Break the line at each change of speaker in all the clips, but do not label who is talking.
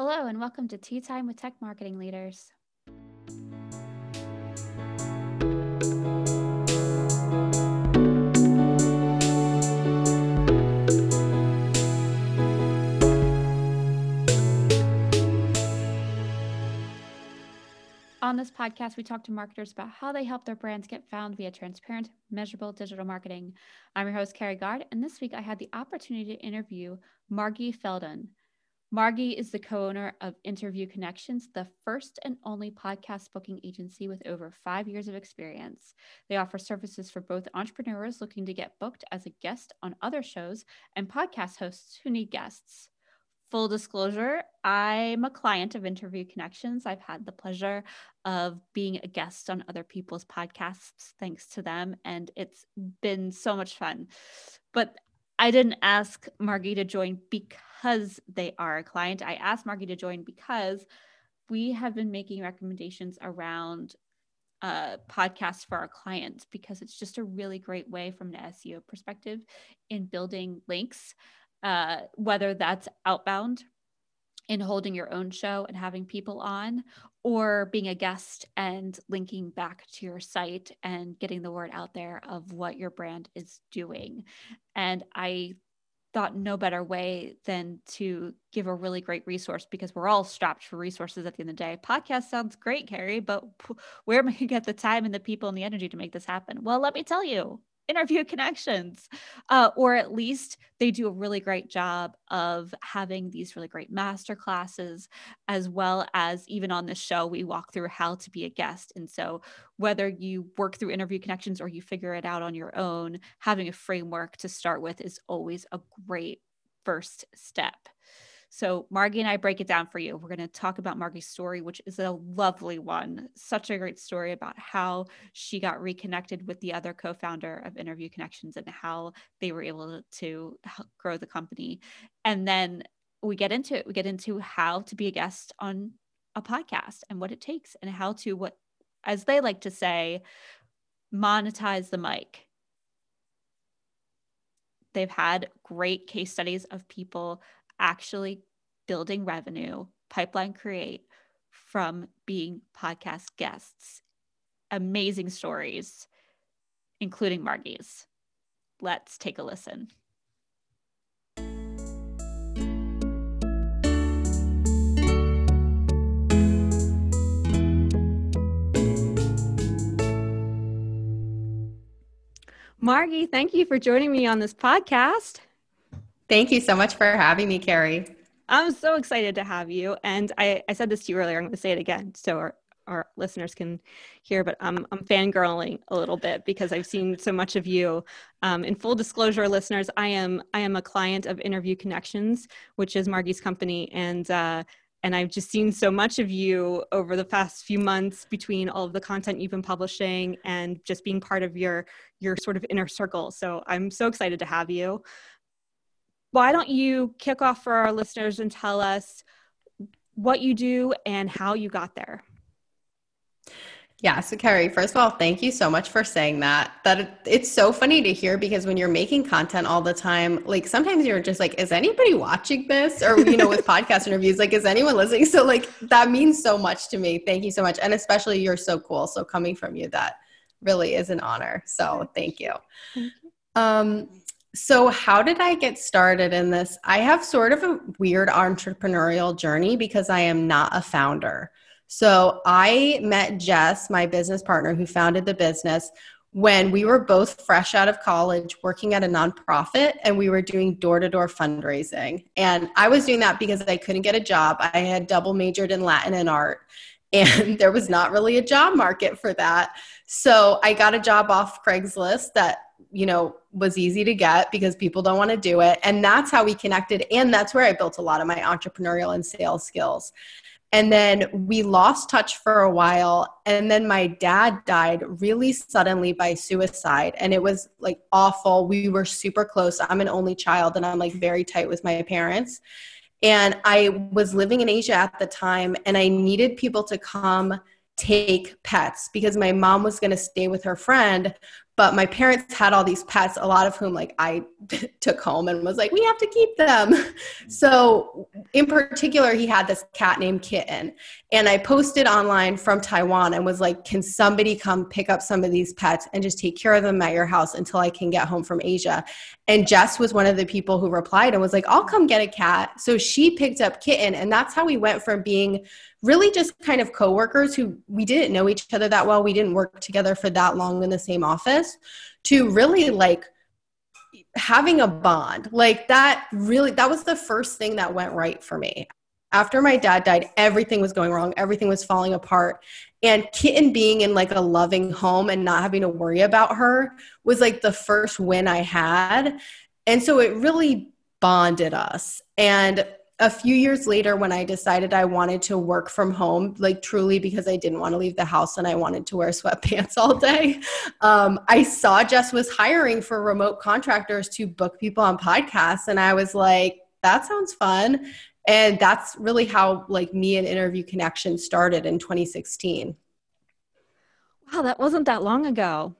Hello, and welcome to Tea Time with Tech Marketing Leaders. On this podcast, we talk to marketers about how they help their brands get found via transparent, measurable digital marketing. I'm your host, Kerry Guard, and this week I had the opportunity to interview Margie Feldman. Margie is the co owner of Interview Connections, the first and only podcast booking agency with over five years of experience. They offer services for both entrepreneurs looking to get booked as a guest on other shows and podcast hosts who need guests. Full disclosure, I'm a client of Interview Connections. I've had the pleasure of being a guest on other people's podcasts thanks to them, and it's been so much fun. But I didn't ask Margie to join because they are a client. I asked Margie to join because we have been making recommendations around uh, podcasts for our clients because it's just a really great way from an SEO perspective in building links, uh, whether that's outbound in holding your own show and having people on, or being a guest and linking back to your site and getting the word out there of what your brand is doing. And I thought no better way than to give a really great resource because we're all strapped for resources at the end of the day. Podcast sounds great, Kerry, but where am I going to get the time and the people and the energy to make this happen? Well, let me tell you, interview connections uh, or at least they do a really great job of having these really great master classes as well as even on this show we walk through how to be a guest. And so whether you work through interview connections or you figure it out on your own having a framework to start with is always a great first step so, Margie and I break it down for you. We're going to talk about Margie's story, which is a lovely one. Such a great story about how she got reconnected with the other co founder of Interview Connections and how they were able to grow the company. And then we get into it. We get into how to be a guest on a podcast and what it takes and how to, what, as they like to say, monetize the mic. They've had great case studies of people actually building revenue, pipeline create from being podcast guests. Amazing stories, including Margie's. Let's take a listen. Margie, thank you for joining me on this podcast.
Thank you so much for having me, Kerry.
I'm so excited to have you. And I, I said this to you earlier, I'm going to say it again so our, our listeners can hear, but I'm, I'm fangirling a little bit because I've seen so much of you. Um, in full disclosure, listeners, I am I am a client of Interview Connections, which is Margie's company, and uh, and I've just seen so much of you over the past few months between all of the content you've been publishing and just being part of your your sort of inner circle. So I'm so excited to have you why don't you kick off for our listeners and tell us what you do and how you got there?
Yeah, so Kerry, first of all, thank you so much for saying that. That it's so funny to hear because when you're making content all the time, like sometimes you're just like, is anybody watching this? Or you know, with podcast interviews, like, is anyone listening? So like that means so much to me. Thank you so much. And especially you're so cool. So coming from you, that really is an honor. So thank you. Thank you. Um, so, how did I get started in this? I have sort of a weird entrepreneurial journey because I am not a founder. So, I met Jess, my business partner who founded the business, when we were both fresh out of college working at a nonprofit and we were doing door to door fundraising. And I was doing that because I couldn't get a job. I had double majored in Latin and art, and there was not really a job market for that. So, I got a job off Craigslist that you know was easy to get because people don't want to do it. And that's how we connected and that's where i built a lot of my entrepreneurial and sales skills. And then we lost touch for a while and then my dad died really suddenly by suicide and it was like awful. We were super close. I'm an only child and i'm like very tight with my parents. And i was living in asia at the time and i needed people to come take pets because my mom was going to stay with her friend but my parents had all these pets a lot of whom like i took home and was like we have to keep them. So in particular he had this cat named kitten and i posted online from taiwan and was like can somebody come pick up some of these pets and just take care of them at your house until i can get home from asia and jess was one of the people who replied and was like i'll come get a cat so she picked up kitten and that's how we went from being really just kind of coworkers who we didn't know each other that well. We didn't work together for that long in the same office to really like having a bond. Like that really, that was the first thing that went right for me. After my dad died, everything was going wrong, everything was falling apart. And Kitten being in like a loving home and not having to worry about her was like the first win I had. And so it really bonded us. And a few years later when i decided i wanted to work from home like truly because i didn't want to leave the house and i wanted to wear sweatpants all day um, i saw jess was hiring for remote contractors to book people on podcasts and i was like that sounds fun and that's really how like me and interview connection started in 2016
wow that wasn't that long ago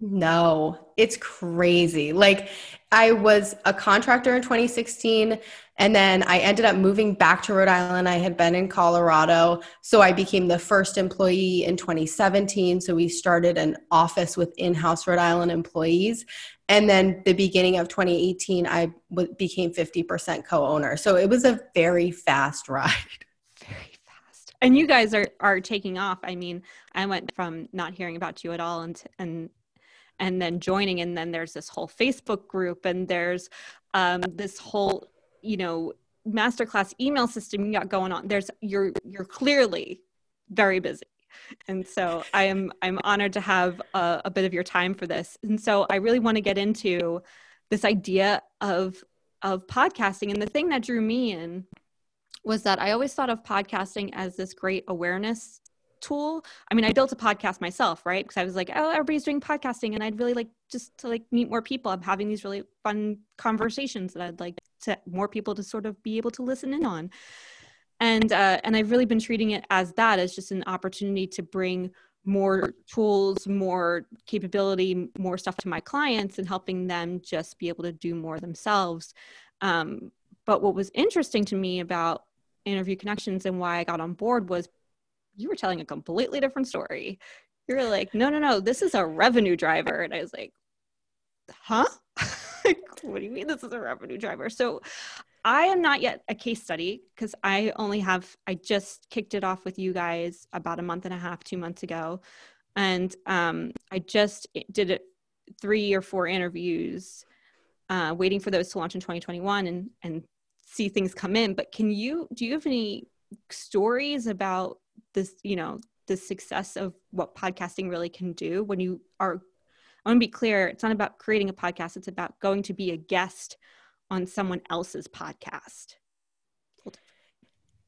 no, it's crazy. Like I was a contractor in 2016 and then I ended up moving back to Rhode Island. I had been in Colorado. So I became the first employee in 2017. So we started an office with in house Rhode Island employees. And then the beginning of 2018, I w- became 50% co owner. So it was a very fast ride.
Very fast. And you guys are, are taking off. I mean, I went from not hearing about you at all and, and and then joining and then there's this whole facebook group and there's um, this whole you know masterclass email system you got going on. There's you're you're clearly very busy. And so i am i'm honored to have a, a bit of your time for this. And so i really want to get into this idea of of podcasting. And the thing that drew me in was that i always thought of podcasting as this great awareness tool. I mean, I built a podcast myself, right? Because I was like, oh, everybody's doing podcasting, and I'd really like just to like meet more people. I'm having these really fun conversations that I'd like to more people to sort of be able to listen in on. And uh, and I've really been treating it as that as just an opportunity to bring more tools, more capability, more stuff to my clients, and helping them just be able to do more themselves. Um, but what was interesting to me about interview connections and why I got on board was you were telling a completely different story. You were like, no, no, no, this is a revenue driver. And I was like, huh? what do you mean this is a revenue driver? So I am not yet a case study because I only have, I just kicked it off with you guys about a month and a half, two months ago. And um, I just did it three or four interviews, uh, waiting for those to launch in 2021 and, and see things come in. But can you, do you have any stories about this you know the success of what podcasting really can do when you are i want to be clear it's not about creating a podcast it's about going to be a guest on someone else's podcast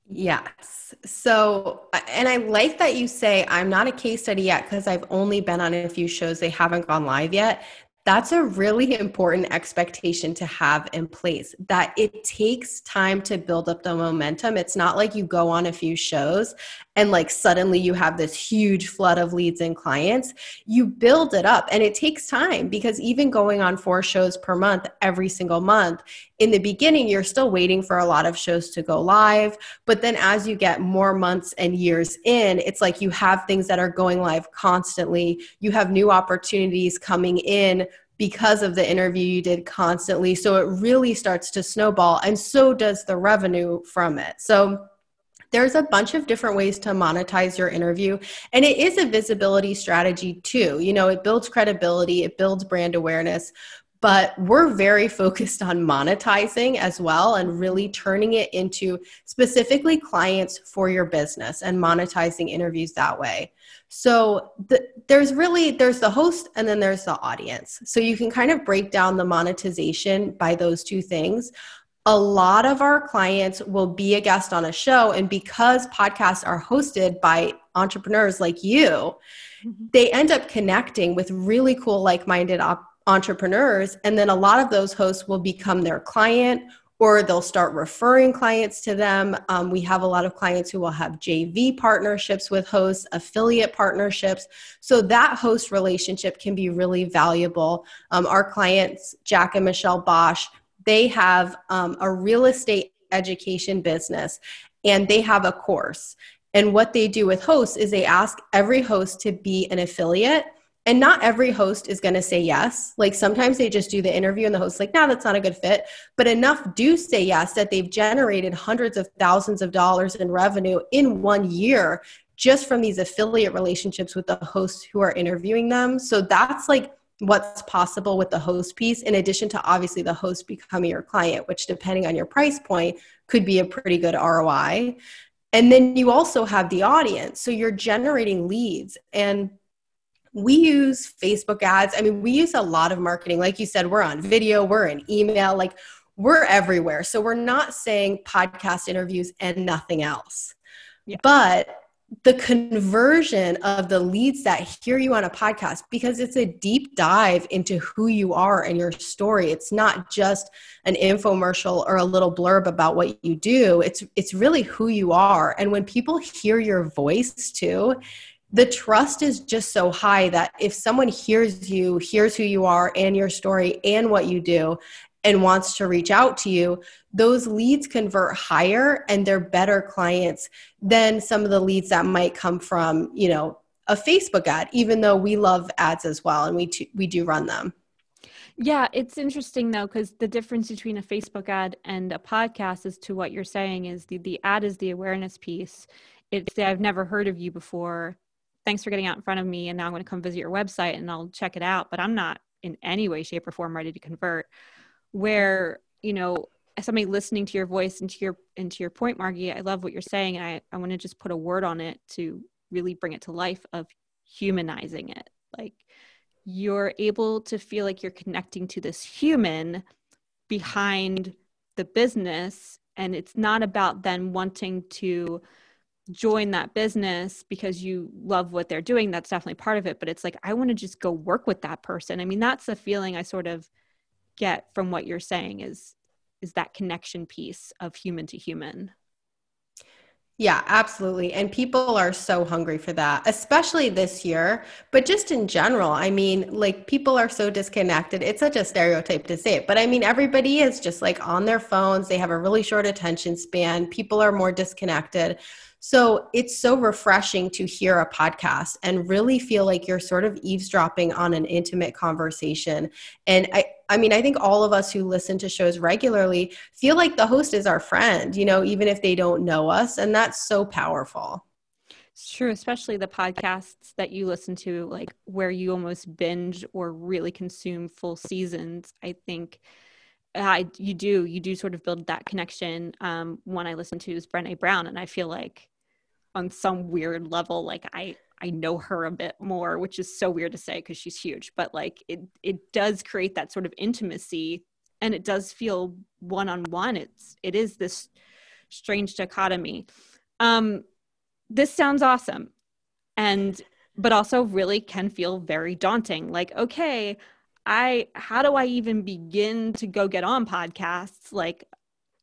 Yes. So, and I like that you say I'm not a case study yet because I've only been on a few shows. They haven't gone live yet that's a really important expectation to have in place that it takes time to build up the momentum. It's not like you go on a few shows and like suddenly you have this huge flood of leads and clients. You build it up and it takes time because even going on four shows per month every single month, in the beginning, you're still waiting for a lot of shows to go live. But then as you get more months and years in, it's like you have things that are going live constantly. You have new opportunities coming in because of the interview you did constantly. So it really starts to snowball, and so does the revenue from it. So there's a bunch of different ways to monetize your interview and it is a visibility strategy too. You know it builds credibility it builds brand awareness but we're very focused on monetizing as well and really turning it into specifically clients for your business and monetizing interviews that way. So the, there's really there's the host and then there's the audience. So you can kind of break down the monetization by those two things a lot of our clients will be a guest on a show and because podcasts are hosted by entrepreneurs like you mm-hmm. they end up connecting with really cool like-minded op- entrepreneurs and then a lot of those hosts will become their client or they'll start referring clients to them. Um, we have a lot of clients who will have JV partnerships with hosts, affiliate partnerships. So that host relationship can be really valuable. Um, our clients, Jack and Michelle Bosch, they have um, a real estate education business and they have a course. And what they do with hosts is they ask every host to be an affiliate and not every host is going to say yes. Like sometimes they just do the interview and the host's like, nah, that's not a good fit. But enough do say yes that they've generated hundreds of thousands of dollars in revenue in one year just from these affiliate relationships with the hosts who are interviewing them. So that's like what's possible with the host piece, in addition to obviously the host becoming your client, which depending on your price point could be a pretty good ROI. And then you also have the audience. So you're generating leads. And we use Facebook ads. I mean, we use a lot of marketing. Like you said, we're on video, we're in email, like we're everywhere. So we're not saying podcast interviews and nothing else. Yeah. But the conversion of the leads that hear you on a podcast because it's a deep dive into who you are and your story. It's not just an infomercial or a little blurb about what you do. It's it's really who you are. And when people hear your voice too the trust is just so high that if someone hears you, hears who you are and your story and what you do, and wants to reach out to you, those leads convert higher and they're better clients than some of the leads that might come from, you know, a Facebook ad, even though we love ads as well and we, t- we do run them.
Yeah, it's interesting though, because the difference between a Facebook ad and a podcast, as to what you're saying, is the, the ad is the awareness piece. It's the I've never heard of you before thanks for getting out in front of me and now i'm going to come visit your website and i'll check it out but i'm not in any way shape or form ready to convert where you know somebody listening to your voice and to your into your point margie i love what you're saying and i, I want to just put a word on it to really bring it to life of humanizing it. Like you're able to feel like you're connecting to this human behind the business and it's not about then wanting to join that business because you love what they're doing that's definitely part of it but it's like i want to just go work with that person. I mean that's the feeling i sort of get from what you're saying is is that connection piece of human to human
yeah, absolutely. And people are so hungry for that, especially this year, but just in general. I mean, like people are so disconnected. It's such a stereotype to say it, but I mean, everybody is just like on their phones. They have a really short attention span. People are more disconnected. So it's so refreshing to hear a podcast and really feel like you're sort of eavesdropping on an intimate conversation. And I, I mean, I think all of us who listen to shows regularly feel like the host is our friend, you know, even if they don't know us. And that's so powerful.
It's true, especially the podcasts that you listen to, like where you almost binge or really consume full seasons. I think I you do you do sort of build that connection. Um, one I listen to is Brene Brown, and I feel like on some weird level like i i know her a bit more which is so weird to say because she's huge but like it it does create that sort of intimacy and it does feel one-on-one. It's it is this strange dichotomy. Um this sounds awesome and but also really can feel very daunting. Like okay i how do i even begin to go get on podcasts? Like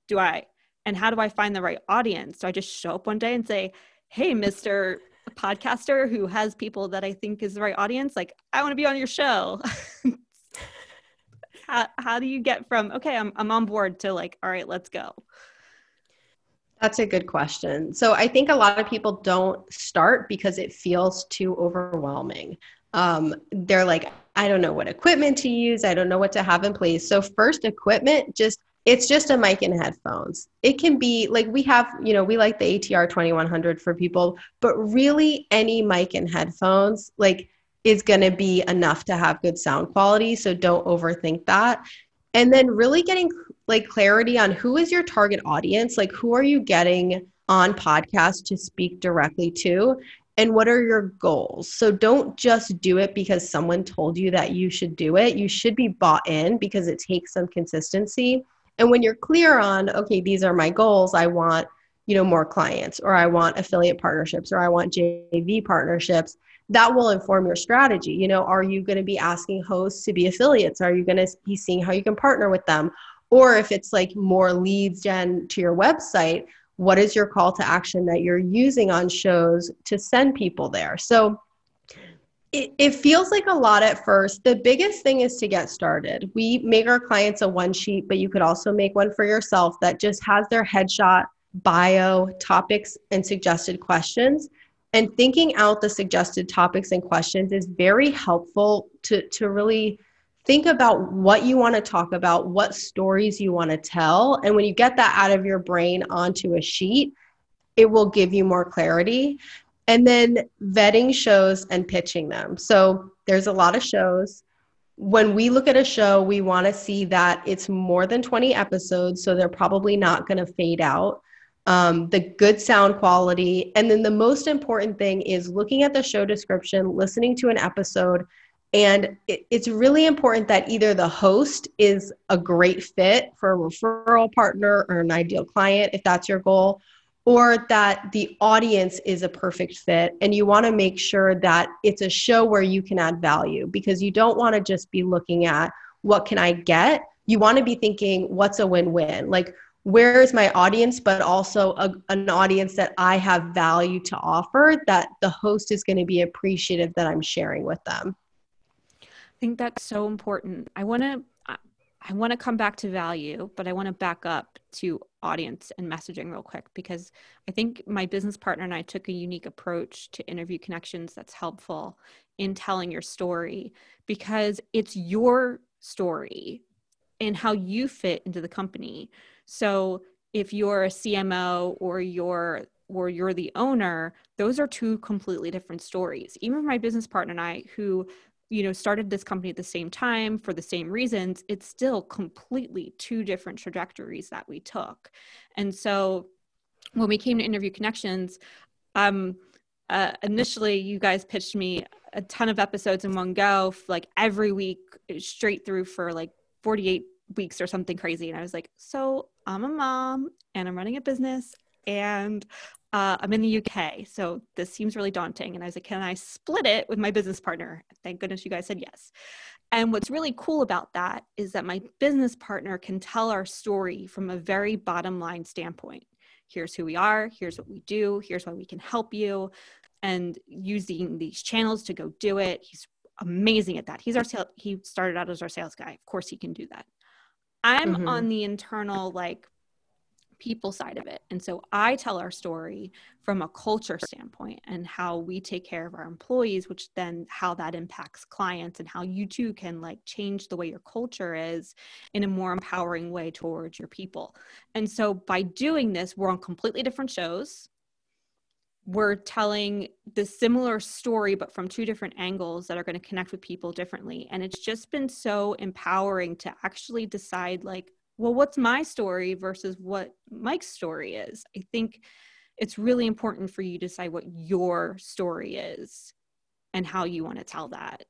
do i and how do i find the right audience? Do i just show up one day and say hey, Mr. Podcaster who has people that I think is the right audience, like, I want to be on your show. how, how do you get from, okay, I'm, I'm on board to like, all right, let's go?
That's a good question. So I think a lot of people don't start because it feels too overwhelming. Um, they're like, I don't know what equipment to use. I don't know what to have in place. So first equipment, just it's just a mic and headphones. It can be like we have, you know, we like the ATR 2100 for people, but really any mic and headphones like is going to be enough to have good sound quality, so don't overthink that. And then really getting like clarity on who is your target audience, like who are you getting on podcast to speak directly to and what are your goals? So don't just do it because someone told you that you should do it. You should be bought in because it takes some consistency and when you're clear on, okay, these are my goals, I want, you know, more clients or I want affiliate partnerships or I want JV partnerships, that will inform your strategy. You know, are you going to be asking hosts to be affiliates? Are you going to be seeing how you can partner with them? or if it's like more leads gen to your website what is your call to action that you're using on shows to send people there so it, it feels like a lot at first. The biggest thing is to get started. We make our clients a one sheet, but you could also make one for yourself that just has their headshot, bio, topics, and suggested questions. And thinking out the suggested topics and questions is very helpful to, to really think about what you want to talk about, what stories you want to tell. And when you get that out of your brain onto a sheet, it will give you more clarity and then vetting shows and pitching them. So there's a lot of shows. When we look at a show, we want to see that it's more than 20 episodes, so they're probably not going to fade out. Um, the good sound quality. And then the most important thing is looking at the show description, listening to an episode. And it, it's really important that either the host is a great fit for a referral partner or an ideal client, if that's your goal, or that the audience is a perfect fit and you want to make sure that it's a show where you can add value because you don't want to just be looking at what can I get? You want to be thinking what's a win-win? Like where is my audience but also a, an audience that I have value to offer that the host is going to be appreciative that I'm sharing with them.
I think that's so important. I want to I want to come back to value, but I want to back up to audience and messaging real quick because I think my business partner and I took a unique approach to interview connections that's helpful in telling your story because it's your story and how you fit into the company. So if you're a CMO or you're or you're the owner, those are two completely different stories. Even my business partner and I, who you know started this company at the same time for the same reasons it's still completely two different trajectories that we took. And so when we came to interview connections um uh, initially you guys pitched me a ton of episodes in one go like every week straight through for like 48 weeks or something crazy. And i was like so i'm a mom and i'm running a business and uh, I'm in the UK, so this seems really daunting. And I was like, can I split it with my business partner? Thank goodness you guys said yes. And what's really cool about that is that my business partner can tell our story from a very bottom line standpoint. Here's who we are, here's what we do, here's why we can help you, and using these channels to go do it. He's amazing at that. He's our sales, he started out as our sales guy. Of course, he can do that. I'm mm-hmm. on the internal, like, people side of it. And so I tell our story from a culture standpoint and how we take care of our employees, which then how that impacts clients and how you too can like change the way your culture is in a more empowering way towards your people. And so by doing this, we're on completely different shows. We're telling the similar story, but from two different angles that are going to connect with people differently. And it's just been so empowering to actually decide, like, well, what's my story versus what Mike's story is? I think it's really important for you to decide what your story is and how you want to tell that.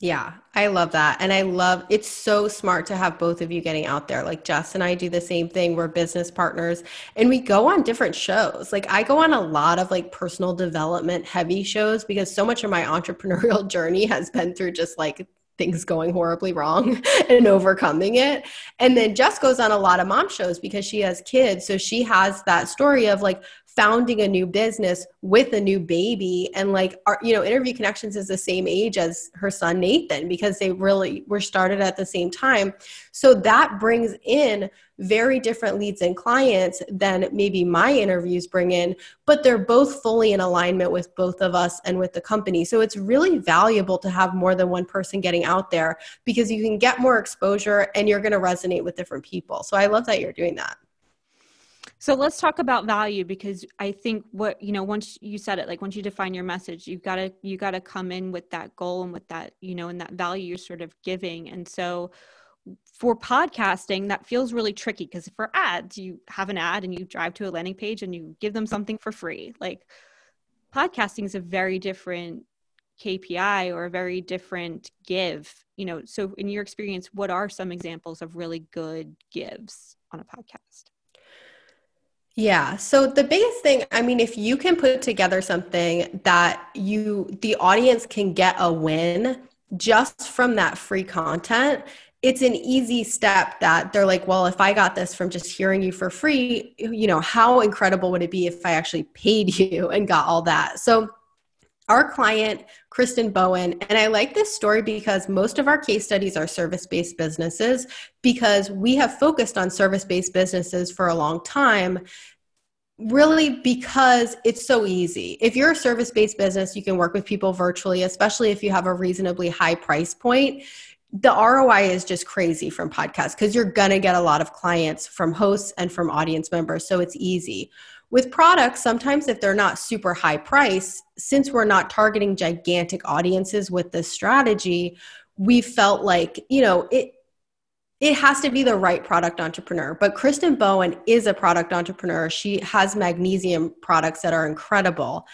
Yeah, I love that. And I love it's so smart to have both of you getting out there. Like Jess and I do the same thing. We're business partners and we go on different shows. Like I go on a lot of like personal development heavy shows because so much of my entrepreneurial journey has been through just like things going horribly wrong and overcoming it. And then Jess goes on a lot of mom shows because she has kids. So she has that story of like founding a new business with a new baby. And like, our, you know, Interview Connections is the same age as her son Nathan because they really were started at the same time. So that brings in very different leads and clients than maybe my interviews bring in, but they're both fully in alignment with both of us and with the company. So it's really valuable to have more than one person getting out there because you can get more exposure and you're going to resonate with different people. So I love that you're doing that.
So let's talk about value because I think what you know once you said it like once you define your message you've got to you got to come in with that goal and with that you know and that value you're sort of giving. And so for podcasting that feels really tricky because for ads you have an ad and you drive to a landing page and you give them something for free. Like podcasting is a very different kpi or a very different give you know. So in your experience what are some examples of really good gives on a podcast
yeah. So the biggest thing, I mean, if you can put together something that you, the audience can get a win just from that free content, it's an easy step that they're like, well, if I got this from just hearing you for free, you know, how incredible would it be if I actually paid you and got all that? So, our client, Kristen Bowen, and I like this story because most of our case studies are service based businesses because we have focused on service based businesses for a long time really because it's so easy. If you're a service based business, you can work with people virtually, especially if you have a reasonably high price point the ROI is just crazy from podcasts because you're going to get a lot of clients from hosts and from audience members. So it's easy. With products, sometimes if they're not super high price, since we're not targeting gigantic audiences with this strategy, we felt like, you know, it it has to be the right product entrepreneur. But Kristen Bowen is a product entrepreneur. She has magnesium products that are incredible.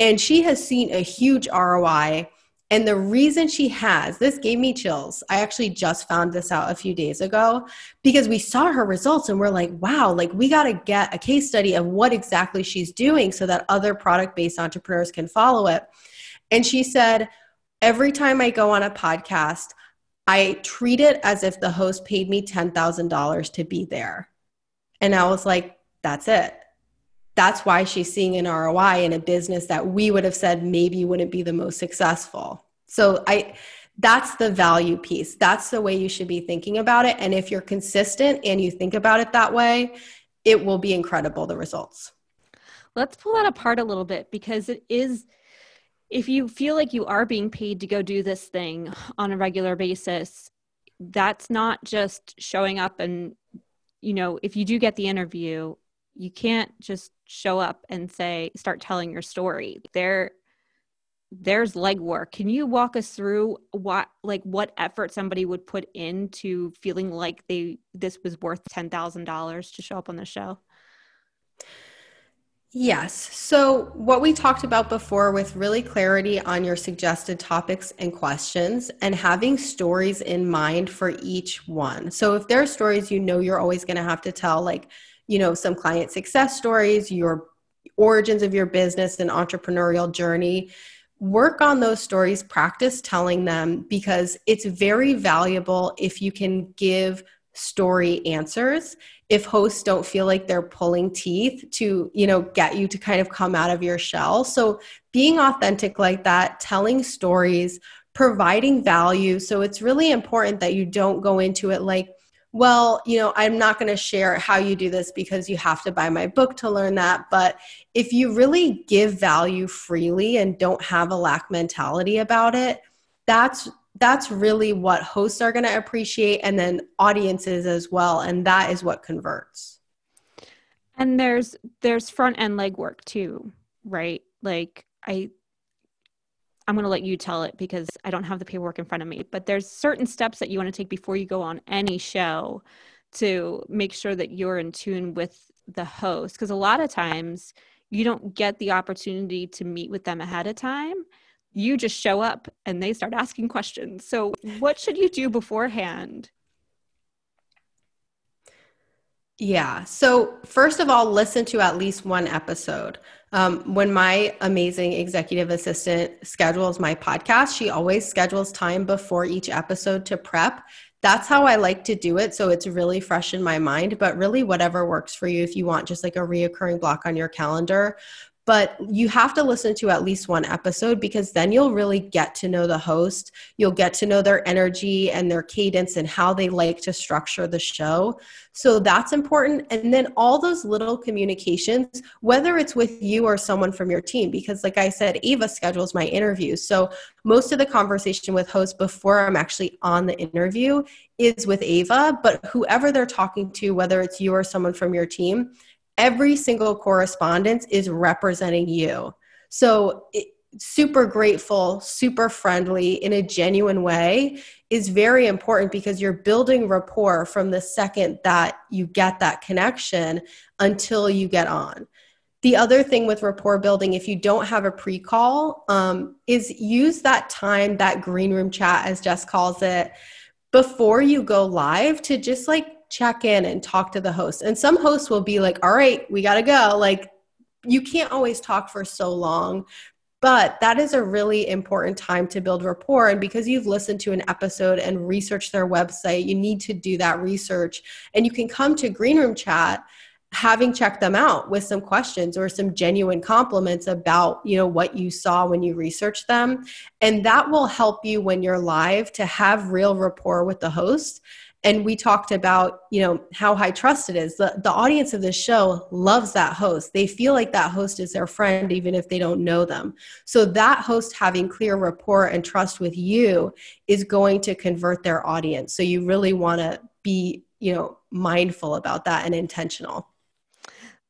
And she has seen a huge ROI and the reason she has, this gave me chills. I actually just found this out a few days ago because we saw her results and we're like, wow, like we got to get a case study of what exactly she's doing so that other product based entrepreneurs can follow it. And she said, every time I go on a podcast, I treat it as if the host paid me $10,000 to be there. And I was like, that's it that's why she's seeing an ROI in a business that we would have said maybe wouldn't be the most successful. So I that's the value piece. That's the way you should be thinking about it and if you're consistent and you think about it that way, it will be incredible the results.
Let's pull that apart a little bit because it is if you feel like you are being paid to go do this thing on a regular basis, that's not just showing up and you know, if you do get the interview, you can't just show up and say start telling your story there there's legwork can you walk us through what like what effort somebody would put into feeling like they this was worth $10,000 to show up on the show
Yes. So, what we talked about before with really clarity on your suggested topics and questions and having stories in mind for each one. So, if there are stories you know you're always going to have to tell, like you know some client success stories your origins of your business and entrepreneurial journey work on those stories practice telling them because it's very valuable if you can give story answers. If hosts don't feel like they're pulling teeth to you know get you to kind of come out of your shell. So being authentic like that telling stories providing value. So it's really important that you don't go into it like well, you know, I'm not going to share how you do this because you have to buy my book to learn that. But if you really give value freely and don't have a lack mentality about it, that's that's really what hosts are going to appreciate and then audiences as well and that is what converts
and there's there's front end legwork too right like i I'm going to let you tell it because I don't have the paperwork in front of me. But there's certain steps that you want to take before you go on any show to make sure that you're in tune with the host. Because a lot of times you don't get the opportunity to meet with them ahead of time. You just show up and they start asking questions. So, what should you do beforehand?
Yeah. So, first of all, listen to at least one episode. Um, when my amazing executive assistant schedules my podcast, she always schedules time before each episode to prep. That's how I like to do it. So it's really fresh in my mind, but really, whatever works for you. If you want just like a reoccurring block on your calendar, but you have to listen to at least one episode because then you'll really get to know the host. You'll get to know their energy and their cadence and how they like to structure the show. So that's important. And then all those little communications, whether it's with you or someone from your team, because like I said, Ava schedules my interviews. So most of the conversation with hosts before I'm actually on the interview is with Ava, but whoever they're talking to, whether it's you or someone from your team, every single correspondence is representing you. So, it, super grateful, super friendly in a genuine way is very important because you're building rapport from the second that you get that connection until you get on. The other thing with rapport building, if you don't have a pre call, um, is use that time, that green room chat, as Jess calls it, before you go live to just like check in and talk to the host. And some hosts will be like, all right, we got to go. Like, you can't always talk for so long. But that is a really important time to build rapport. And because you've listened to an episode and researched their website, you need to do that research. And you can come to Green Room Chat having checked them out with some questions or some genuine compliments about you know what you saw when you researched them and that will help you when you're live to have real rapport with the host and we talked about you know how high trust it is. The, the audience of this show loves that host. They feel like that host is their friend even if they don't know them. So that host having clear rapport and trust with you is going to convert their audience. So you really want to be you know mindful about that and intentional.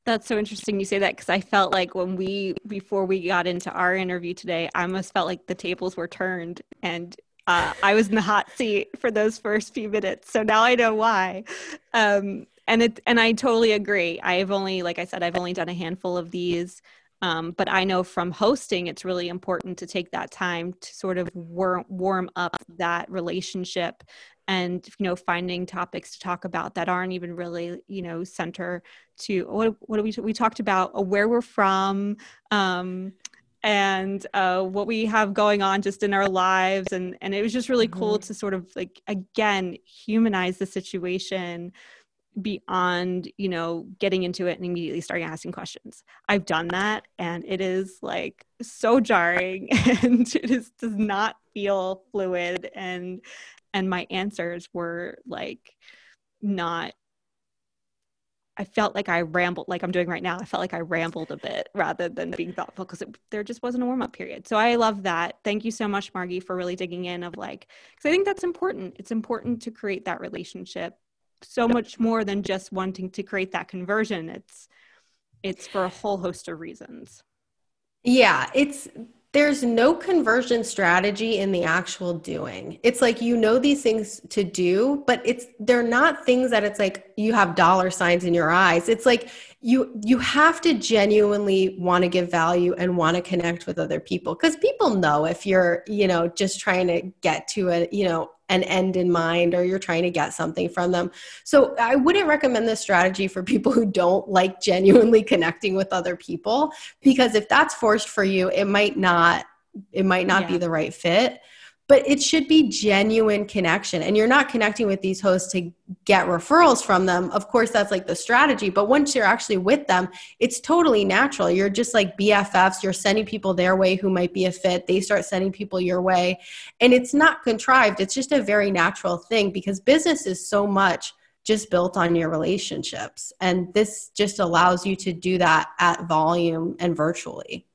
That's so interesting you say that because I felt like when we, before we got into our interview today, I almost felt like the tables were turned and uh, I was in the hot seat for those first few minutes. So now I know why. Um, and it, and I totally agree. I've only, like I said, I've only done a handful of these. Um, but I know from hosting, it's really important to take that time to sort of war- warm up that relationship and you know finding topics to talk about that aren't even really you know center to what what we we talked about uh, where we're from um, and uh, what we have going on just in our lives and and it was just really mm-hmm. cool to sort of like again humanize the situation beyond you know getting into it and immediately starting asking questions i've done that and it is like so jarring and it is does not feel fluid and and my answers were like not I felt like I rambled, like I'm doing right now. I felt like I rambled a bit rather than being thoughtful because there just wasn't a warm up period. So I love that. Thank you so much, Margie, for really digging in of like, because I think that's important. It's important to create that relationship so much more than just wanting to create that conversion. It's, it's for a whole host of reasons.
Yeah, it's there's no conversion strategy in the actual doing. It's like you know these things to do, but it's they're not things that it's like you have dollar signs in your eyes. It's like you you have to genuinely want to give value and want to connect with other people because people know if you're, you know, just trying to get to a, you know, an end in mind or you're trying to get something from them. So I wouldn't recommend this strategy for people who don't like genuinely connecting with other people because if that's forced for you, it might not it might not yeah. be the right fit but it should be genuine connection. And you're not connecting with these hosts to get referrals from them. Of course that's like the strategy but once you're actually with them it's totally natural. You're just like bffs you're sending people their way who might be a fit. They start sending people your way. And it's not contrived. It's just a very natural thing because business is so much just built on your relationships. And this just allows you to do that at volume and virtually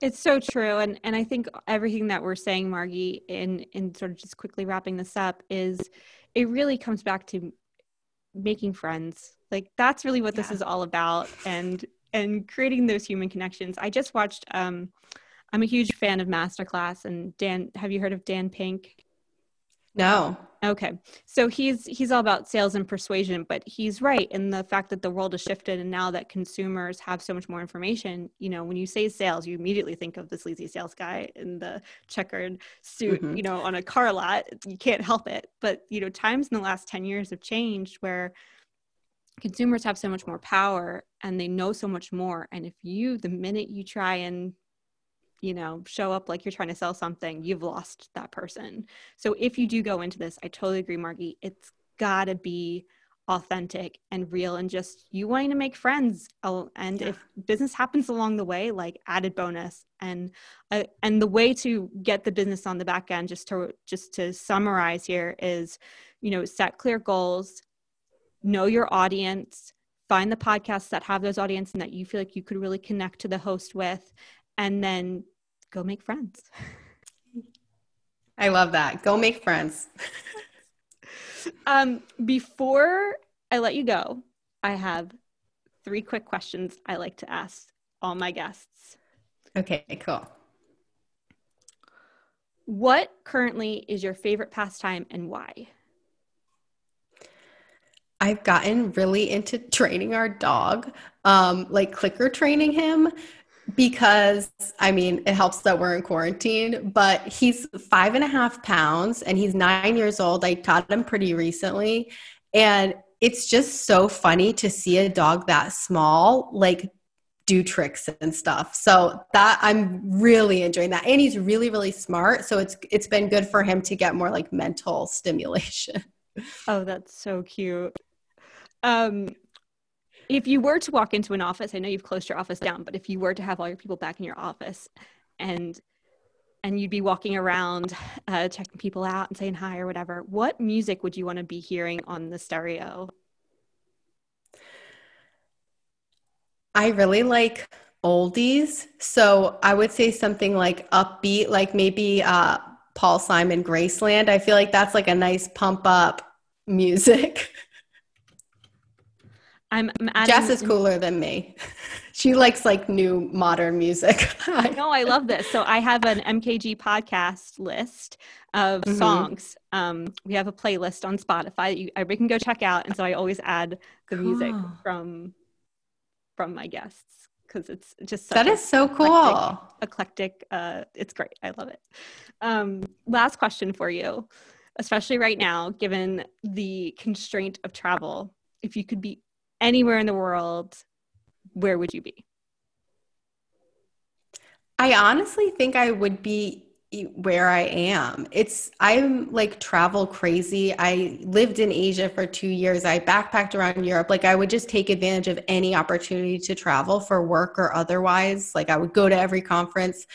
it's so true. And and I think everything that we're saying, Margie, in in sort of just quickly wrapping this up, is it really comes back to making friends. Like that's really what yeah. this is all about and and creating those human connections. I just watched um I'm a huge fan of Masterclass and Dan have you heard of Dan Pink?
No.
Okay. So he's he's all about sales and persuasion, but he's right in the fact that the world has shifted and now that consumers have so much more information, you know, when you say sales, you immediately think of the sleazy sales guy in the checkered suit, mm-hmm. you know, on a car lot. You can't help it. But, you know, times in the last 10 years have changed where consumers have so much more power and they know so much more and if you the minute you try and you know, show up like you're trying to sell something, you've lost that person. So if you do go into this, I totally agree, Margie. It's got to be authentic and real and just you wanting to make friends and yeah. if business happens along the way like added bonus and uh, and the way to get the business on the back end just to just to summarize here is you know set clear goals know your audience find the podcasts that have those audience and that you feel like you could really connect to the host with and then go make friends.
I love that. Go make friends.
um, before I let you go, I have three quick questions I like to ask all my guests.
Okay, cool.
What currently is your favorite pastime and why?
I've gotten really into training our dog, um, like clicker training him because I mean, it helps that we're in quarantine, but he's five and a half pounds and he's nine years old. I taught him pretty recently. And it's just so funny to see a dog that small, like do tricks and stuff. So that I'm really enjoying that. And he's really, really smart. So it's it's been good for him to get more like mental stimulation.
Oh, that's so cute. Um if you were to walk into an office, I know you've closed your office down, but if you were to have all your people back in your office and and you'd be walking around uh, checking people out and saying hi or whatever, what music would you want to be hearing on the stereo?
I really like oldies. So I would say something like upbeat, like maybe uh, Paul Simon Graceland. I feel like that's like a nice pump up music.
I'm, I'm adding,
Jess is cooler than me. she likes like new modern music.
I know I love this. So I have an MKG podcast list of mm-hmm. songs. Um, we have a playlist on Spotify that you, everybody can go check out, and so I always add the cool. music from from my guests because it's just so
that is so
eclectic,
cool.
Eclectic. Uh, it's great. I love it. Um, last question for you, especially right now, given the constraint of travel. If you could be anywhere in the world, where would you be?
I honestly think I would be where I am. It's I'm like travel crazy. I lived in Asia for 2 years. I backpacked around Europe. Like I would just take advantage of any opportunity to travel for work or otherwise. Like I would go to every conference.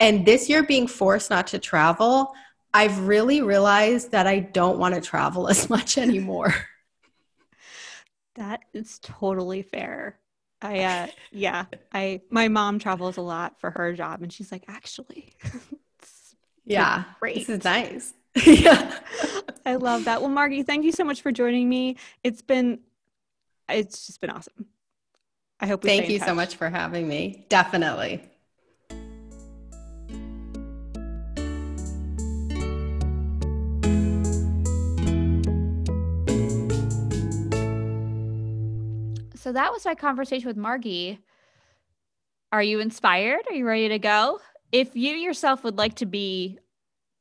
And this year being forced not to travel, I've really realized that I don't want to travel as much anymore.
That is totally fair. I uh yeah, I my mom travels a lot for her job and she's like, actually.
yeah. Great. This is nice. yeah.
I love that. Well, Margie, thank you so much for joining me. It's been it's just been awesome. I hope
Thank you so much for having me. Definitely.
So that was my conversation with Margie. Are you inspired? Are you ready to go? If you yourself would like to be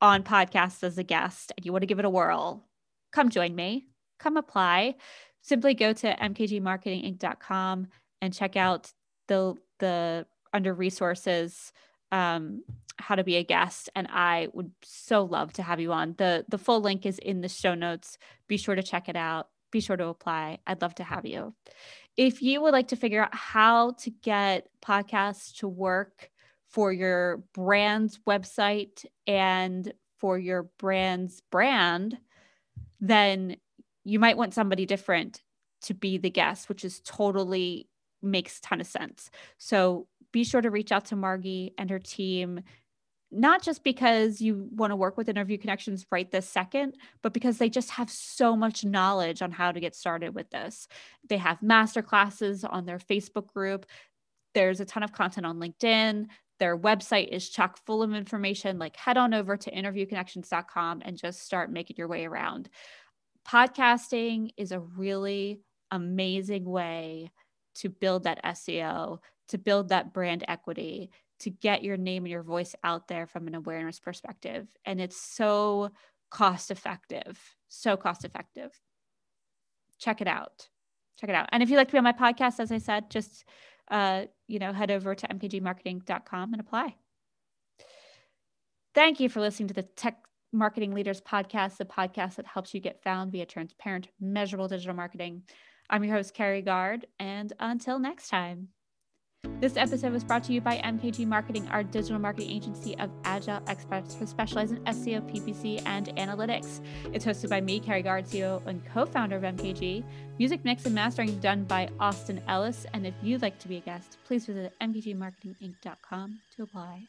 on podcasts as a guest and you want to give it a whirl, come join me. Come apply. Simply go to mkgmarketinginc.com and check out the the under resources um, how to be a guest and i would so love to have you on the the full link is in the show notes be sure to check it out be sure to apply i'd love to have you if you would like to figure out how to get podcasts to work for your brand's website and for your brand's brand, then you might want somebody different to be the guest, which is totally makes ton of sense. So be sure to reach out to Margie and her team not just because you want to work with interview connections right this second, but because they just have so much knowledge on how to get started with this. They have master classes on their Facebook group. There's a ton of content on LinkedIn. Their website is chock full of information. Like head on over to interviewconnections.com and just start making your way around. Podcasting is a really amazing way to build that SEO, to build that brand equity, to get your name and your voice out there from an awareness perspective. And it's so cost effective, so cost effective. Check it out. Check it out. And if you'd like to be on my podcast, as I said, just uh, you know, head over to mkgmarketing.com and apply. Thank you for listening to the Tech Marketing Leaders Podcast, the podcast that helps you get found via transparent, measurable digital marketing. I'm your host, Kerry Guard, and until next time. This episode was brought to you by MKG Marketing, our digital marketing agency of agile experts who specialize in SEO, PPC, and analytics. It's hosted by me, Kerry Guard, CEO and co founder of MKG. Music mix and mastering done by Austin Ellis. And if you'd like to be a guest, please visit mkgmarketinginc.com to apply.